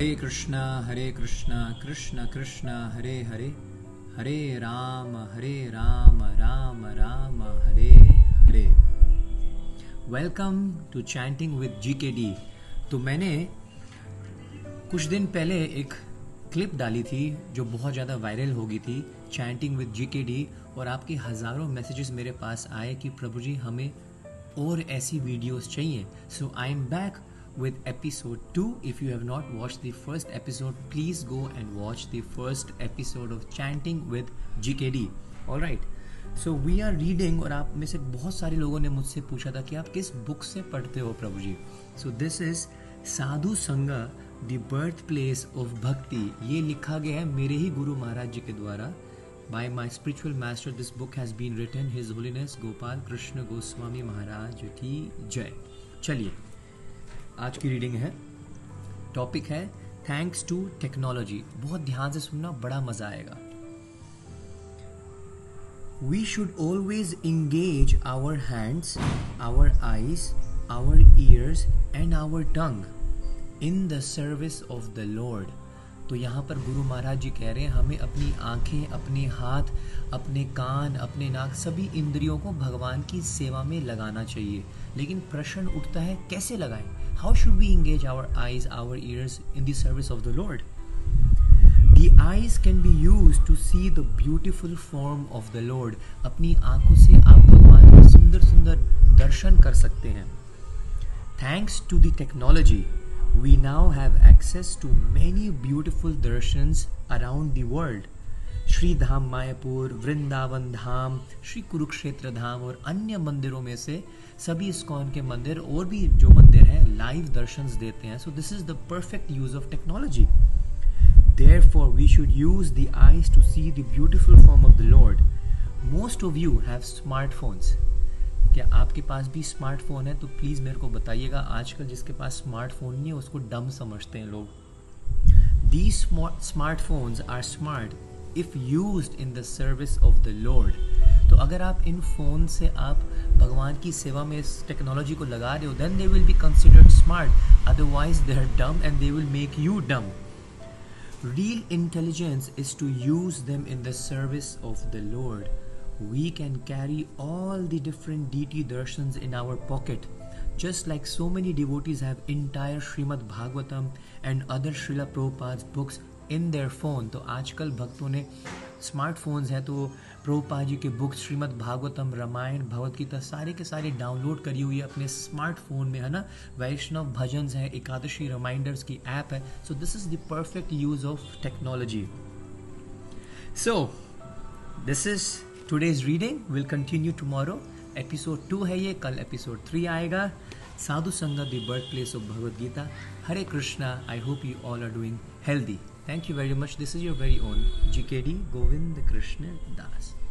Krishna, Hare Krishna, Krishna Krishna, Hare Hare. Hare Ram Hare Ram Ram Ram, Hare Hare. Welcome to chanting with G K D तो मैंने कुछ दिन पहले एक clip डाली थी, जो बहुत ज़्यादा वायरल हो गई थी chanting with G K D और आपके हज़ारों मैसेजेस मेरे पास आए कि प्रभु जी, हमें और ऐसी वीडियोस चाहिए। So I am back with episode 2 if you have not watched the first episode, please go and watch the first episode of chanting with gkd all right. So we are reading और आप में से बहुत सारे लोगों ने मुझसे पूछा था कि आप किस बुक से पढ़ते हो प्रभु जी? सो दिस इज़ साधु संगा द बर्थ प्लेस ऑफ़ भक्ति ये लिखा गया है मेरे ही गुरु महाराज जी के द्वारा. By my spiritual master this book has been written his holiness Gopal Krishna Goswami Maharaj की जय चलिए। आज की रीडिंग है। टॉपिक है थैंक्स टू टेक्नोलॉजी बहुत ध्यान से सुनना, बड़ा मज़ा आएगा। We should always engage our hands our eyes our ears and our tongue in the service of the Lord तो यहाँ पर गुरु महाराज जी कह रहे हैं, हमें अपनी आँखें, अपने हाथ, अपने कान, अपने नाक, सभी इंद्रियों को भगवान की सेवा में लगाना चाहिए। लेकिन प्रश्न उठता है, कैसे लगाएँ? How should we engage our eyes our ears in the service of the Lord the eyes can be use to see the beautiful form of the Lord अपनी आँखों से आप भगवान के सुंदर सुंदर दर्शन कर सकते हैं। Thanks to the technology we now have access to many beautiful darshans around the world. Shri Dham Mayapur Vrindavan Dham Shri Kurukshetra Dham और अन्य मंदिरों में से सभी इस्कॉन के मंदिर और भी जो मंदिर हैं लाइव दर्शन देते हैं। So this is the perfect use of technology therefore we should use the eyes to see the beautiful form of the Lord most of you have क्या आपके पास भी स्मार्टफ़ोन है? तो प्लीज़ मेरे को बताइएगा। आजकल जिसके पास स्मार्टफ़ोन नहीं है, उसको डम समझते हैं लोग। The smartphones are smart if use in the service of the Lord तो अगर आप इन फ़ोन से आप भगवान की सेवा में इस टेक्नोलॉजी को लगा रहे हो then they will be considered smart otherwise they are dumb and they will make you dumb Real intelligence is to use them in the service of the Lord. We can carry all the different deity darshans in our pocket. Just like so many devotees have entire Srimad Bhagavatam and other Srila Prabhupada's books in their phone तो आजकल भक्तों ने smartphones हैं तो प्रोपा जी के books Srimad Bhagavatam Ramayana Bhagavad Gita सारे के सारे डाउनलोड करी हुई है अपने स्मार्टफ़ोन में, है ना? वैष्णव भजन है एकादशी रिमाइंडर्स की ऐप है। So this is the perfect use of technology so this is today's reading will continue tomorrow episode two है ये, कल एपिसोड थ्री आएगा. साधु संगत the birth place of Bhagavad Gita Hare Krishna I hope you all are doing healthy thank you very much this is your very own G K D Govind Krishna Das.